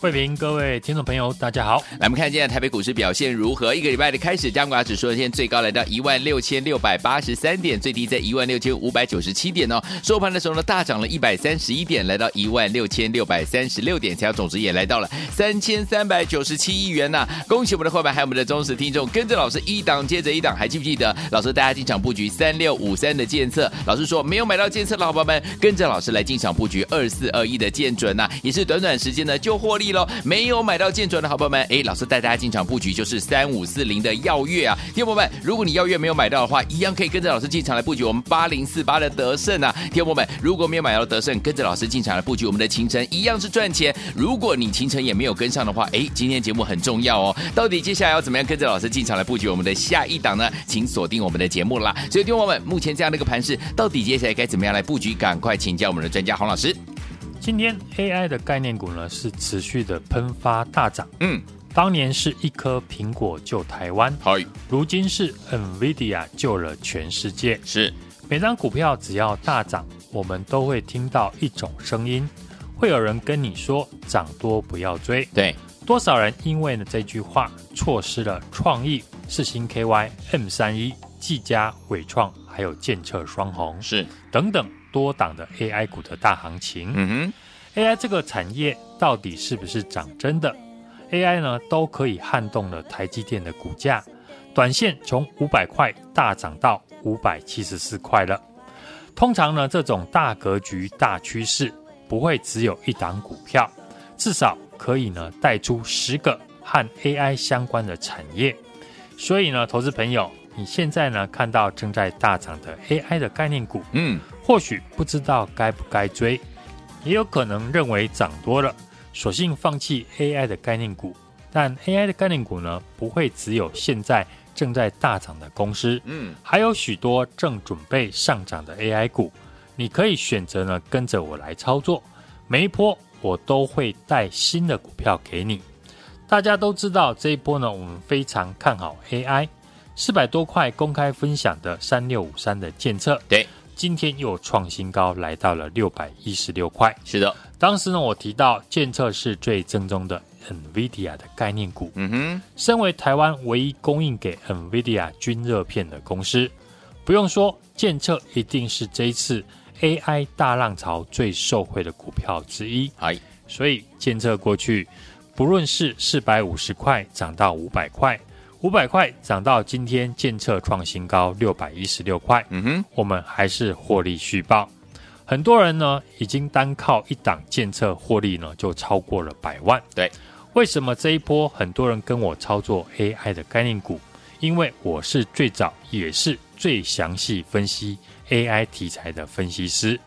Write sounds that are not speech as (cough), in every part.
慧平，各位听众朋友，大家好。来，我们看今天台北股市表现如何？一个礼拜的开始，加权指数今天最高来到一万六千六百八十三点，最低在一万六千五百九十七点哦。收盘的时候呢，大涨了一百三十一点，来到一万六千六百三十六点，成交总值也来到了三千三百九十七亿元呐、恭喜我们的后排，还有我们的忠实听众，跟着老师一档接着一档，还记不记得？老师大家进场布局三六五三的建测，老师说没有买到建测的伙伴们，跟着老师来进场布局二四二一的建准呐、也是短短时间呢就获利喽，没有。买到建准的好朋友们，哎，老师带大家进场布局就是三五四零的耀月啊，听友们，如果你耀月没有买到的话，一样可以跟着老师进场来布局我们八零四八的德胜啊，听友们，如果没有买到德胜，跟着老师进场来布局我们的勤诚，一样是赚钱。如果你勤诚也没有跟上的话，哎，今天节目很重要哦，到底接下来要怎么样跟着老师进场来布局我们的下一档呢？请锁定我们的节目啦。所以听友们，目前这样的一个盘势，到底接下来该怎么样来布局？赶快请教我们的专家洪老师。今天 AI 的概念股呢是持续的喷发大涨，嗯，当年是一颗苹果救台湾，好，如今是 NVIDIA 救了全世界。是，每张股票只要大涨，我们都会听到一种声音，会有人跟你说涨多不要追。对，多少人因为呢这句话错失了创意、世新 KY、M 三一、技嘉、伟创，还有建测双红，是等等。多档的 AI 股的大行情，嗯哼，AI 这个产业到底是不是涨真的？AI 呢都可以撼动了台积电的股价，短线从五百块大涨到五百七十四块了。通常呢，这种大格局、大趋势不会只有一档股票，至少可以呢带出十个和 AI 相关的产业。所以呢，投资朋友，你现在呢看到正在大涨的 AI 的概念股，嗯。或许不知道该不该追，也有可能认为涨多了，索性放弃 AI 的概念股。但 AI 的概念股呢，不会只有现在正在大涨的公司，嗯，还有许多正准备上涨的 AI 股，你可以选择呢跟着我来操作。每一波我都会带新的股票给你。大家都知道这一波呢，我们非常看好 AI，四百多块公开分享的三六五三的建测，对。今天又创新高，来到了六百一十六块。是的，当时呢，我提到建测是最正宗的 NVIDIA 的概念股。嗯哼，身为台湾唯一供应给 NVIDIA 均热片的公司，不用说，建测一定是这一次 AI 大浪潮最受惠的股票之一。哎，所以建测过去，不论是四百五十块涨到五百块。五百块涨到今天，建测创新高六百一十六块。嗯哼，我们还是获利续报。很多人呢，已经单靠一档建测获利呢，就超过了百万。对，为什么这一波很多人跟我操作 AI 的概念股？因为我是最早也是最详细分析 AI 题材的分析师。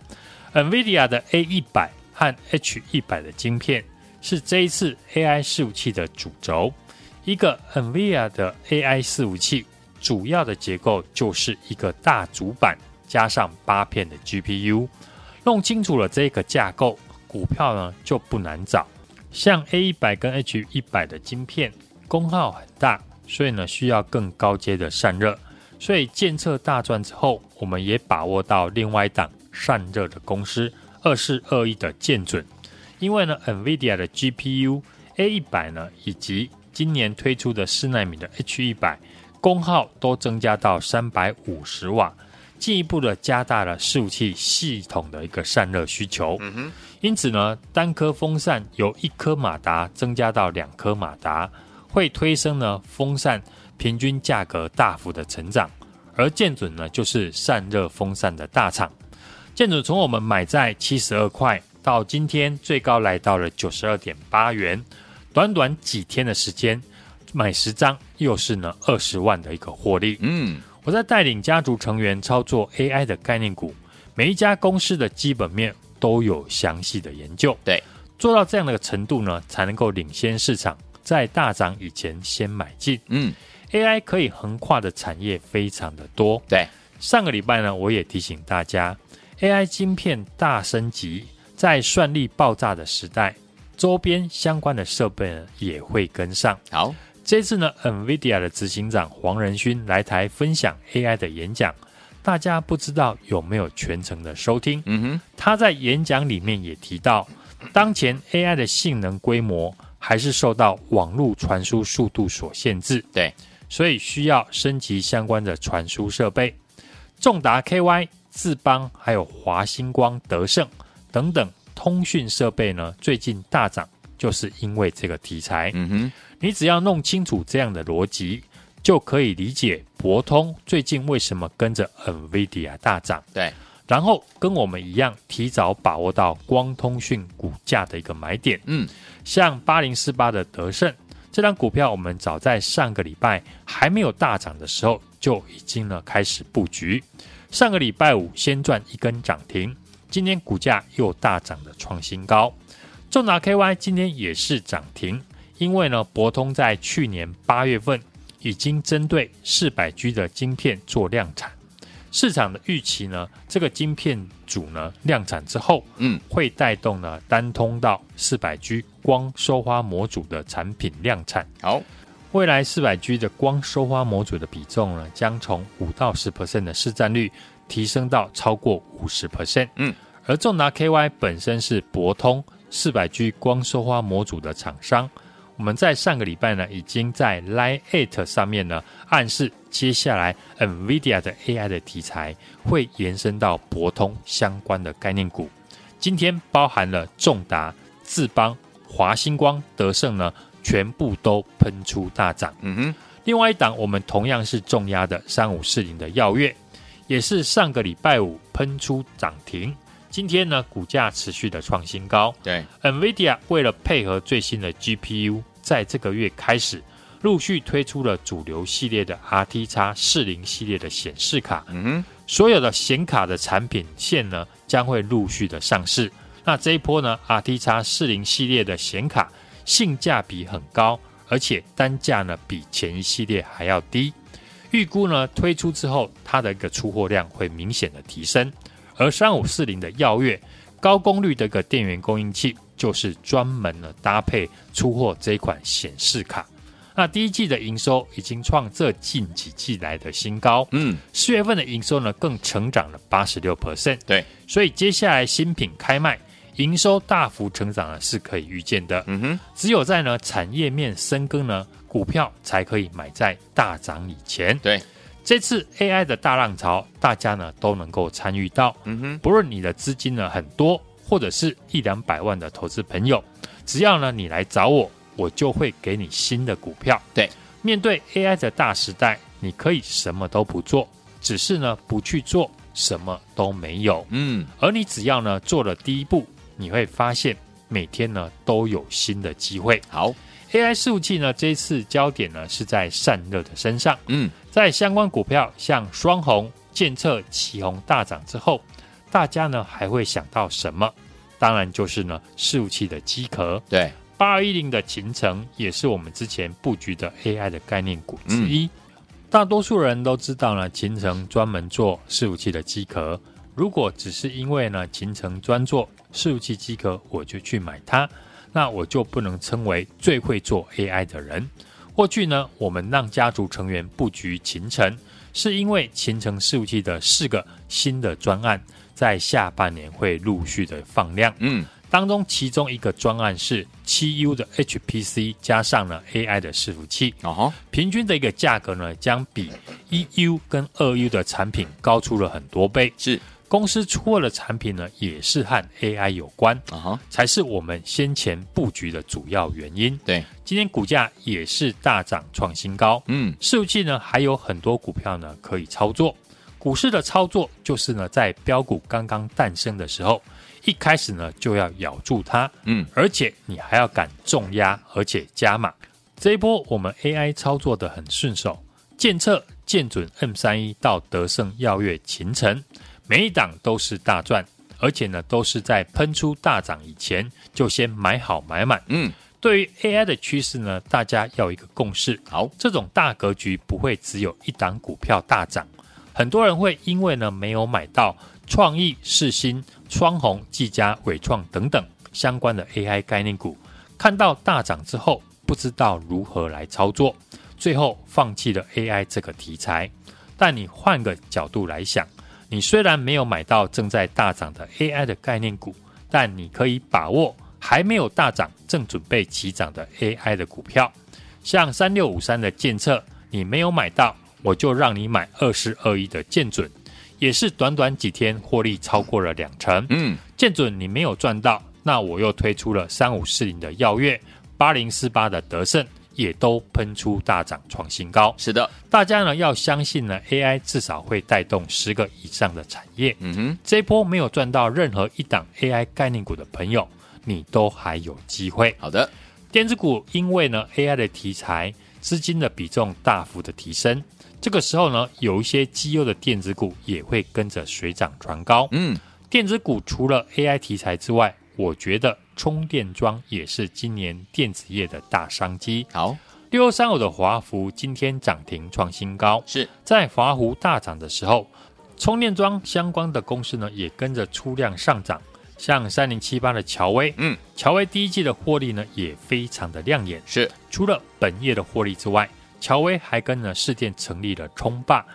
NVIDIA 的 A 一百和 H 一百的晶片是这一次 AI 伺服器的主轴。一个 NVIDIA 的 AI 伺服器，主要的结构就是一个大主板加上八片的 GPU。弄清楚了这个架构，股票呢就不难找。像 A 一百跟 H 一百的晶片，功耗很大，所以呢需要更高阶的散热。所以建测大赚之后，我们也把握到另外一档散热的公司二四二一的建准，因为呢 NVIDIA 的 GPU A 一百呢以及今年推出的四奈米的 H 一百，功耗都增加到三百五十瓦，进一步的加大了伺服器系统的一个散热需求。因此呢，单颗风扇由一颗马达增加到两颗马达，会推升呢风扇平均价格大幅的成长。而建准呢，就是散热风扇的大厂。建准从我们买在七十二块，到今天最高来到了九十二点八元。短短几天的时间，买十张又是呢二十万的一个获利。嗯，我在带领家族成员操作 AI 的概念股，每一家公司的基本面都有详细的研究。对，做到这样的程度呢，才能够领先市场，在大涨以前先买进。嗯，AI 可以横跨的产业非常的多。对，上个礼拜呢，我也提醒大家，AI 晶片大升级，在算力爆炸的时代，周边相关的设备呢也会跟上。好。这次呢，NVIDIA 的执行长黄仁勋来台分享 AI 的演讲，大家不知道有没有全程的收听？嗯哼，他在演讲里面也提到，当前 AI 的性能规模还是受到网络传输速度所限制，对，所以需要升级相关的传输设备。重达 KY、智邦还有华星光、德胜等等通讯设备呢，最近大涨，就是因为这个题材。嗯哼。你只要弄清楚这样的逻辑，就可以理解博通最近为什么跟着 NVIDIA 大涨。对，然后跟我们一样，提早把握到光通讯股价的一个买点。嗯，像八零四八的德胜这张股票，我们早在上个礼拜还没有大涨的时候，就已经呢开始布局。上个礼拜五先赚一根涨停，今天股价又大涨的创新高。重达 KY 今天也是涨停。因为呢，博通在去年八月份已经针对四百 G 的晶片做量产，市场的预期呢，这个晶片组呢量产之后，嗯，会带动呢单通道四百 G 光收花模组的产品量产。好，未来四百 G 的光收花模组的比重呢，将从五到十 percent 的市占率提升到超过五十 percent。嗯，而重达 KY 本身是博通四百 G 光收花模组的厂商。我们在上个礼拜呢，已经在 Line@ Eight 上面呢暗示，接下来 NVIDIA 的 AI 的题材会延伸到博通相关的概念股。今天包含了重达、智邦、华星光、德胜呢，全部都喷出大涨。嗯哼，另外一档我们同样是重压的三五四零的耀月，也是上个礼拜五喷出涨停。今天呢，股价持续的创新高。对，NVIDIA 为了配合最新的 GPU。在这个月开始，陆续推出了主流系列的 RTX 四零系列的显示卡。嗯哼，所有的显卡的产品线呢，将会陆续的上市。那这一波呢，RTX 四零系列的显卡性价比很高，而且单价呢比前一系列还要低。预估呢推出之后，它的一个出货量会明显的提升。而三五四零的耀月高功率的一个电源供应器。就是专门呢搭配出货这一款显示卡，那第一季的营收已经创这近几季来的新高，嗯，四月份的营收呢更成长了八十六 percent，对，所以接下来新品开卖，营收大幅成长呢是可以预见的，嗯哼，只有在呢产业面深耕呢，股票才可以买在大涨以前，对，这次 AI 的大浪潮，大家呢都能够参与到，嗯哼，不论你的资金呢很多。或者是一两百万的投资朋友，只要呢你来找我，我就会给你新的股票。对，面对 AI 的大时代，你可以什么都不做，只是呢不去做，什么都没有。嗯，而你只要呢做了第一步，你会发现每天呢都有新的机会。好，AI 伺服器呢这一次焦点呢是在散热的身上。嗯，在相关股票像双红、建测、奇鋐大涨之后。大家呢还会想到什么？当然就是呢，伺服器的机壳。对，八二一零的秦城也是我们之前布局的 AI 的概念股之一。嗯、大多数人都知道呢，秦城专门做伺服器的机壳。如果只是因为呢，勤诚专做伺服器机壳，我就去买它，那我就不能称为最会做 AI 的人。过去呢，我们让家族成员布局勤诚，是因为勤诚伺服器的四个新的专案。在下半年会陆续的放量，嗯，当中其中一个专案是七 U 的 HPC 加上了 AI 的伺服器，哦，平均的一个价格呢，将比一 U 跟二 U 的产品高出了很多倍。是公司出货的产品呢，也是和 AI 有关，啊哈，才是我们先前布局的主要原因。对，今天股价也是大涨创新高，嗯，伺服器呢还有很多股票呢可以操作。股市的操作就是呢，在标股刚刚诞生的时候，一开始呢就要咬住它，嗯，而且你还要敢重压，而且加码。这一波我们 AI 操作的很顺手，建测、建准 M 三一到德胜耀月勤诚，每一档都是大赚，而且呢都是在喷出大涨以前就先买好买满。嗯，对于 AI 的趋势呢，大家要有一个共识。好，这种大格局不会只有一档股票大涨，很多人会因为呢没有买到创意、世新、双红、技嘉、伟创等等相关的 AI 概念股，看到大涨之后，不知道如何来操作。最后放弃了 AI 这个题材，但你换个角度来想，你虽然没有买到正在大涨的 AI 的概念股，但你可以把握还没有大涨、正准备起涨的 AI 的股票，像三六五三的建测，你没有买到，我就让你买二十二亿的建准，也是短短几天获利超过了两成。嗯，建准你没有赚到，那我又推出了三五四零的耀月，八零四八的德胜。也都喷出大涨创新高，是的，大家呢要相信呢，AI 至少会带动十个以上的产业。嗯哼，这一波没有赚到任何一档 AI 概念股的朋友，你都还有机会。好的，电子股因为呢 AI 的题材，资金的比重大幅的提升，这个时候呢，有一些绩优的电子股也会跟着水涨船高。嗯，电子股除了 AI 题材之外，我觉得。充电桩也是今年电子业的大商机。好，六二三五的华孚今天涨停创新高。是在华孚大涨的时候，充电桩相关的公司呢也跟着出量上涨。像三零七八的乔威，嗯，乔威第一季的获利呢也非常的亮眼。是除了本业的获利之外，乔威还跟呢士电成立了充霸。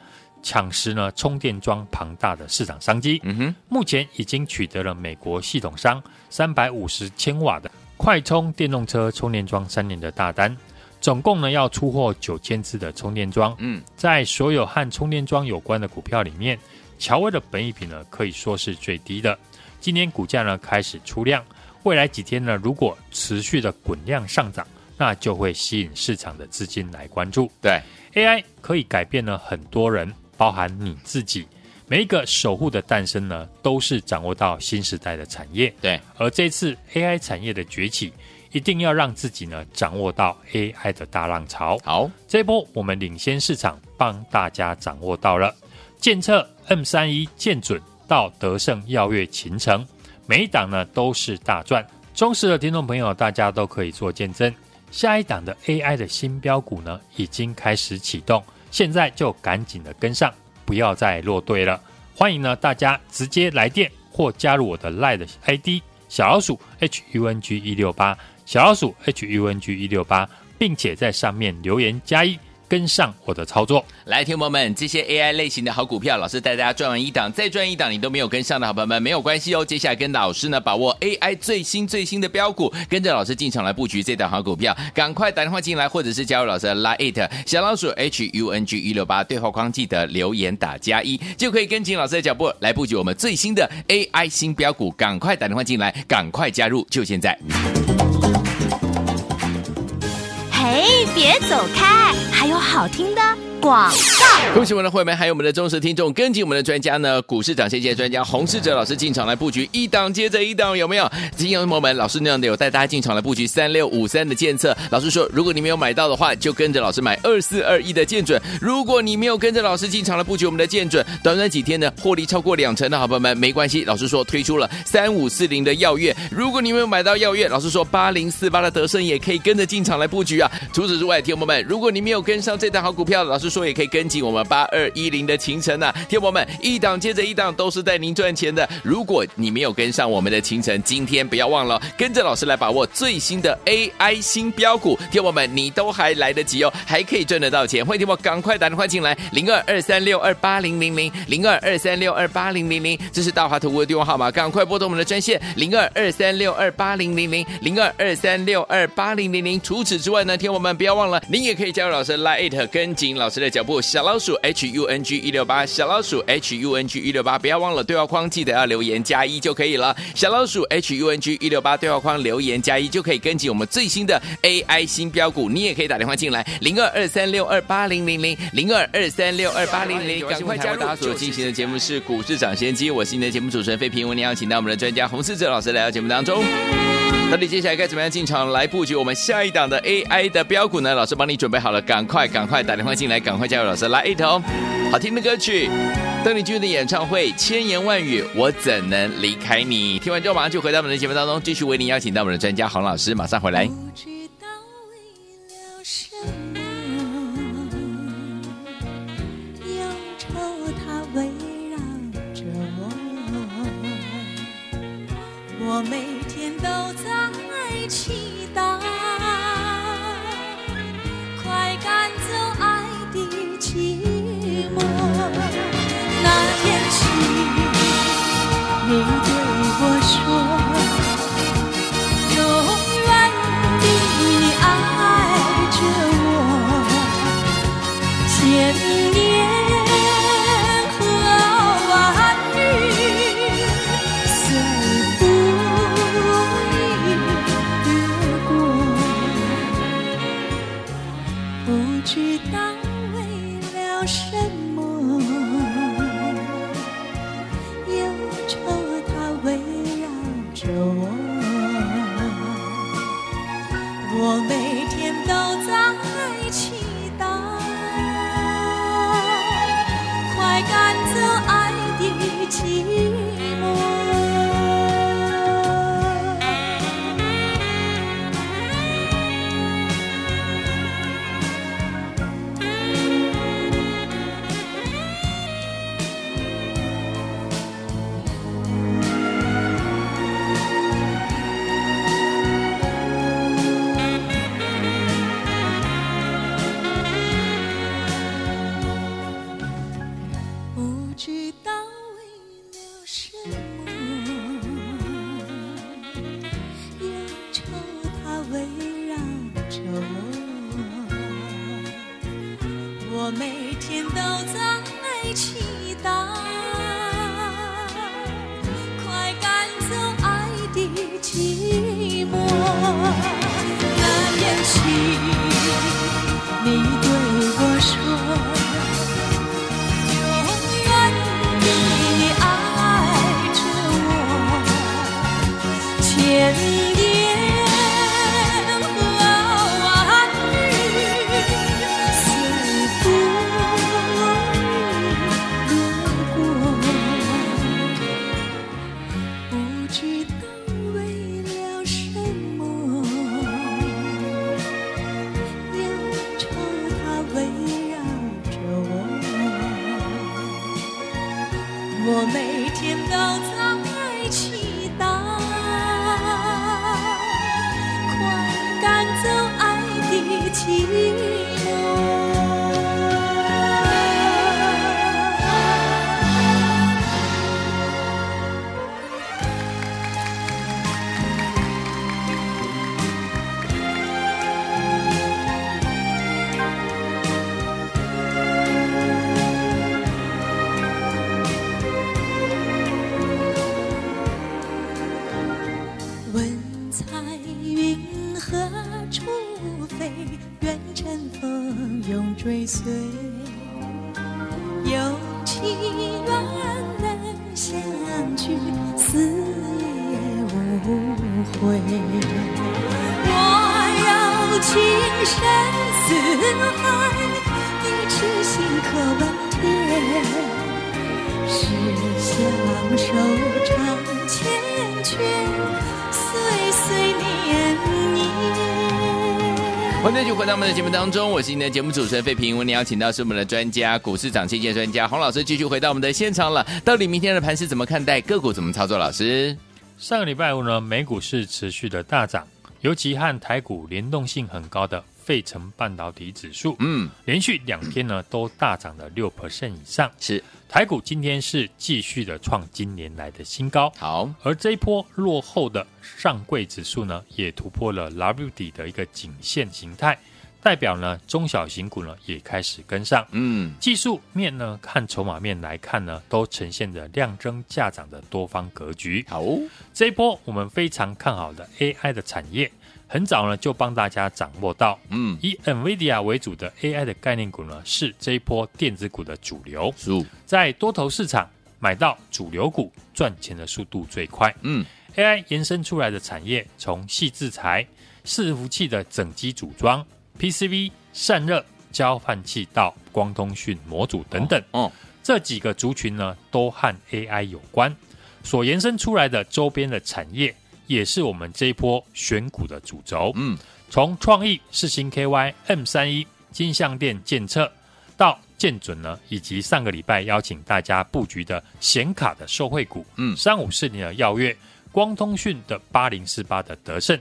抢食呢充电桩庞大的市场商机，嗯哼，目前已经取得了美国系统商三百五十千瓦的快充电动车充电桩三年的大单，总共呢要出货九千支的充电桩。嗯，在所有和充电桩有关的股票里面，乔威的本益比呢可以说是最低的。今年股价呢开始出量，未来几天呢如果持续的滚量上涨，那就会吸引市场的资金来关注。对，AI 可以改变了很多人。包含你自己，每一个守护的诞生呢，都是掌握到新时代的产业。对，而这次 AI 产业的崛起，一定要让自己呢掌握到 AI 的大浪潮。好，这波我们领先市场，帮大家掌握到了。建测 M 三一建准到德胜耀月勤诚，每一档呢都是大赚。忠实的听众朋友，大家都可以做见证。下一档的 AI 的新标股呢，已经开始启动。现在就赶紧的跟上，不要再落队了。欢迎呢大家直接来电或加入我的 LINE ID 小老鼠 H U N G 一六八小老鼠 H U N G 一六八，并且在上面留言加一。跟上我的操作，来，听友们，这些 AI 类型的好股票，老师带大家赚完一档，再赚一档，你都没有跟上的好朋友们，没有关系哦。接下来跟老师呢，把握 AI 最新最新的标股，跟着老师进场来布局这档好股票，赶快打电话进来，或者是加入老师的 Line 小老鼠 H U N G 一六八对话框，记得留言打加一，就可以跟紧老师的脚步来布局我们最新的 AI 新标股，赶快打电话进来，赶快加入，就现在。哎，别走开，还有好听的。广告，恭喜我们的会员，还有我们的忠实听众，跟紧我们的专家呢，股市涨先机专家洪世哲老师进场来布局，一档接着一档，有没有？今天我们老师那样的有带大家进场来布局三六五三的建测，老师说，如果你没有买到的话，就跟着老师买二四二一的建准。如果你没有跟着老师进场来布局我们的建准，短短几天呢，获利超过两成的好朋友们，没关系，老师说推出了三五四零的耀月，如果你没有买到耀月，老师说八零四八的德胜也可以跟着进场来布局啊。除此之外，听友们，如果你没有跟上这档好股票，老师说。也可以跟紧我们八二一零的勤诚呐，听友们一档接着一档都是带您赚钱的。如果你没有跟上我们的行程，今天不要忘了跟着老师来把握最新的 (laughs) AI 新标股，听友们你都还来得及哦，还可以赚得到钱。欢迎听我赶快打电话进来，零二二三六二八零零零零二二三六二八零零零，这是大华投顾的电话号码，赶快拨通我们的专线零二二三六二八零零零零二二三六二八零零零。除此之外呢，听友们不要忘了，您也可以加入老师 Line 跟紧老师的。脚步小老鼠 H U N G 一六八小老鼠 H U N G 一六八，不要忘了对话框记得要留言加一就可以了。小老鼠 H U N G 一六八对话框留言加一就可以跟进我们最新的 AI 新标股。你也可以打电话进来零二二三六二八零零零零二二三六二八零零，赶快加入。大家所进行的节目是股市抢先机，我是你的节目主持人费平，我们邀请到我们的专家洪世哲老师来到节目当中。到底接下来该怎么样进场来布局我们下一档的 AI 的标股呢？老师帮你准备好了，赶快赶快打电话进来，赶快加入老师来一头好听的歌曲，邓丽君的演唱会，千言万语我怎能离开你？听完之后马上就回到我们的节目当中，继续为您邀请到我们的专家黄老师，马上回来。我每情。欢迎继续回到我们的节目当中，我是您的节目主持人费平。我们邀请到是我们的专家，股市涨跌线专家洪老师，继续回到我们的现场了。到底明天的盘是怎么看待？个股怎么操作？老师，上个礼拜五呢，美股是持续的大涨，尤其和台股联动性很高的费城半导体指数，嗯，连续两天呢都大涨了六 percent 以上。是台股今天是继续的创今年来的新高。好，而这一波落后的上柜指数呢，也突破了 W 底的一个颈线形态，代表呢中小型股呢也开始跟上。嗯，技术面呢，看筹码面来看呢，都呈现着量增价涨的多方格局。好，这一波我们非常看好的 AI 的产业。很早呢，就帮大家掌握到，嗯，以 NVIDIA 为主的 AI 的概念股呢，是这一波电子股的主流。在多头市场买到主流股，赚钱的速度最快。嗯 AI 延伸出来的产业，从细制材、伺服器的整机组装、PCB 散热、交换器到光通讯模组等等，哦，这几个族群呢，都和 AI 有关。所延伸出来的周边的产业，也是我们这一波选股的主轴。嗯，从创意、世星 KY、M 三一、金像电、鉴测到建准呢，以及上个礼拜邀请大家布局的显卡的受惠股，嗯，三五四零的耀月、光通讯的八零四八的德胜，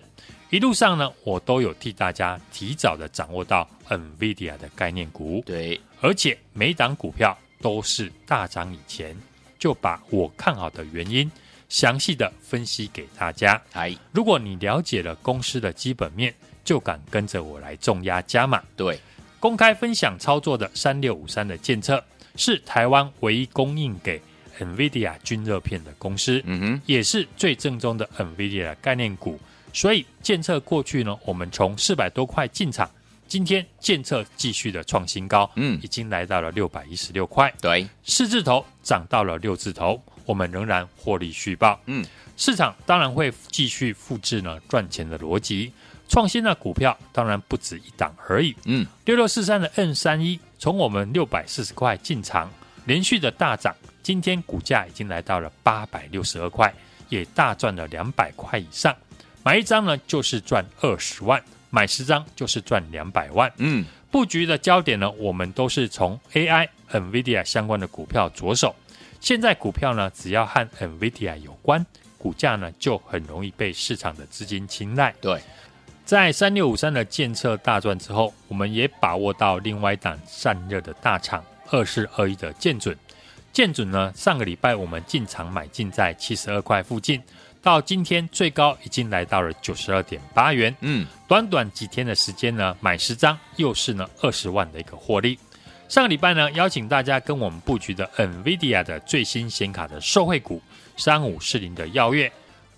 一路上呢，我都有替大家提早的掌握到 NVIDIA 的概念股，对，而且每档股票都是大涨以前就把我看好的原因详细的分析给大家。哎，如果你了解了公司的基本面，就敢跟着我来重压加码。对。公开分享操作的三六五三的建测，是台湾唯一供应给 NVIDIA 均热片的公司，嗯哼，也是最正宗的 NVIDIA 概念股。所以建测过去呢，我们从四百多块进场，今天建测继续的创新高，嗯，已经来到了六百一十六块，对，四字头涨到了六字头，我们仍然获利续报，嗯，市场当然会继续复制呢赚钱的逻辑。创新的股票当然不止一档而已。嗯，六六四三的 N 三一，从我们六百四十块进场，连续的大涨，今天股价已经来到了八百六十二块，也大赚了两百块以上。买一张呢就是赚二十万，买十张就是赚两百万。嗯，布局的焦点呢，我们都是从 AI、NVIDIA 相关的股票着手。现在股票呢，只要和 NVIDIA 有关，股价呢就很容易被市场的资金青睐。对。在三六五三的建测大赚之后，我们也把握到另外一档散热的大厂二四二一的建准。建准呢，上个礼拜我们进场买进在七十二块附近，到今天最高已经来到了九十二点八元。嗯，短短几天的时间呢，买十张又是呢二十万的一个获利。上个礼拜呢，邀请大家跟我们布局的 NVIDIA 的最新显卡的受惠股三五四零的耀月，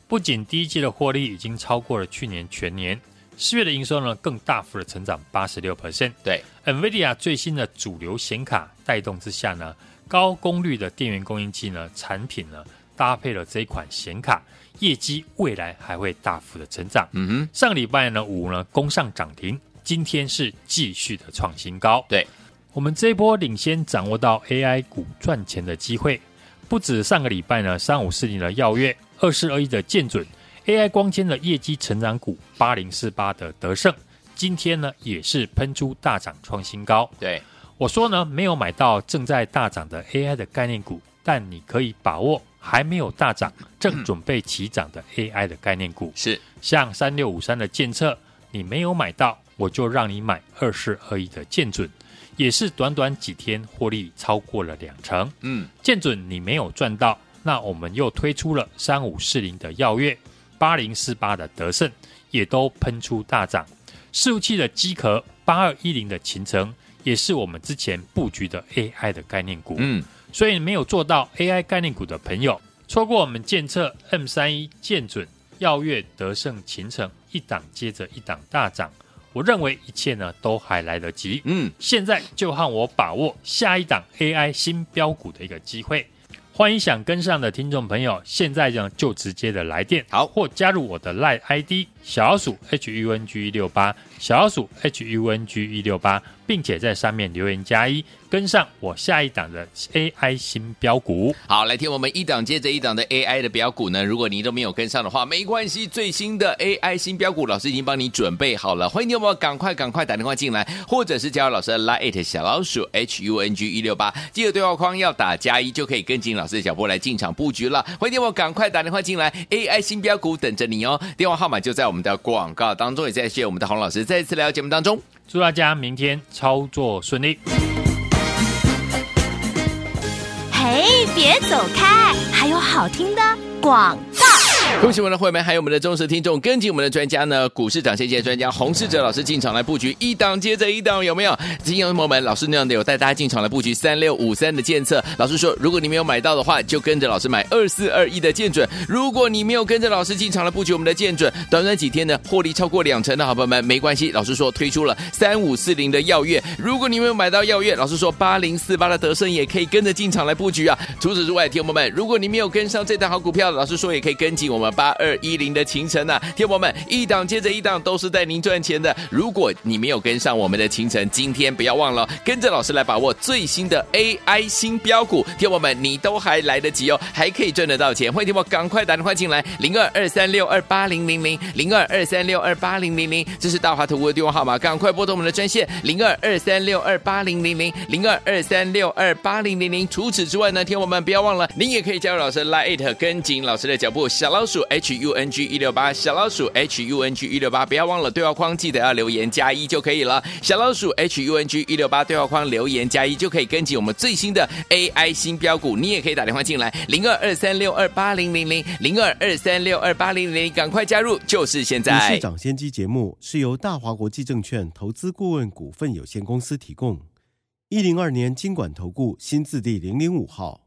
不仅第一季的获利已经超过了去年全年。四月的营收呢，更大幅的成长八十六 percent。对，NVIDIA 最新的主流显卡带动之下呢，高功率的电源供应器呢产品呢，搭配了这一款显卡，业绩未来还会大幅的成长。嗯哼，上个礼拜呢五呢攻上涨停，今天是继续的创新高。对，我们这一波领先掌握到 AI 股赚钱的机会，不止上个礼拜呢三五四零的耀月，二四二一的建准。AI 光纤的业绩成长股八零四八的德胜，今天呢也是喷出大涨创新高。对，我说呢，没有买到正在大涨的 AI 的概念股，但你可以把握还没有大涨、正准备起涨的 AI 的概念股。是，像三六五三的鉴测，你没有买到，我就让你买二四二一的建准，也是短短几天获利超过了两成。嗯，建准你没有赚到，那我们又推出了三五四零的耀月。八零四八的德胜也都喷出大涨，伺服器的机壳八二一零的勤诚也是我们之前布局的 AI 的概念股，嗯，所以没有做到 AI 概念股的朋友，错过我们鉴测 M 三一建准、耀月、德胜、勤诚一档接着一档大涨，我认为一切呢都还来得及，嗯，现在就和我把握下一档 AI 新标股的一个机会。欢迎想跟上的听众朋友，现在呢就直接的来电，好，或加入我的 LINE ID 小鼠 H U N G 一六八，小鼠 H U N G 一六八，并且在上面留言加一。跟上我下一档的 AI 新标股，好，来听我们一档接着一档的 AI 的标股呢。如果你都没有跟上的话，没关系，最新的 AI 新标股，老师已经帮你准备好了。欢迎你有没有赶快赶快打电话进来，或者是加入老师的 Line 小老鼠 H U N G 一六八，记得对话框要打加一，就可以跟紧老师的脚步来进场布局了。欢迎你有没有赶快打电话进来，AI 新标股等着你哦。电话号码就在我们的广告当中，也在谢谢我们的洪老师再次来到节目当中，祝大家明天操作顺利。嘿，别走开，还有好听的广告。恭喜我们的会员，还有我们的忠实听众，跟紧我们的专家呢，股市涨先机专家洪世哲老师进场来布局，一档接着一档，有没有？金友友们，老师那样的有带大家进场来布局三六五三的鉴测。老师说，如果你没有买到的话，就跟着老师买二四二一的建准。如果你没有跟着老师进场来布局我们的建准，短短几天呢，获利超过两成的好朋友们，没关系。老师说推出了三五四零的耀月，如果你没有买到耀月，老师说八零四八的德胜也可以跟着进场来布局啊。除此之外，听友们，如果你没有跟上这档好股票，老师说也可以跟紧我。我们八二一零的勤诚呐，天友们一档接着一档都是带您赚钱的。如果你没有跟上我们的勤诚，今天不要忘了跟着老师来把握最新的 AI 新标股，天友们你都还来得及哦，还可以赚得到钱。欢迎天宝赶快打电话进来，零二二三六二八零零零零二二三六二八零零零，这是大华投顾的电话号码，赶快拨通我们的专线零二二三六二八零零零零二二三六二八零零零。除此之外呢，天友们不要忘了，您也可以加入老师 Line 跟紧老师的脚步，小老鼠 H U N G 一六八，小老鼠 H U N G 一六八，不要忘了对话框记得要留言加一就可以了。小老鼠 H U N G 一六八对话框留言加一就可以跟紧我们最新的 AI 新标股，你也可以打电话进来零二二三六二八零零零零二二三六二八零零，赶快加入，就是现在。股市涨先机节目是由大华国际证券投资顾问股份有限公司提供，一零二年金管投顾新字第零零五号。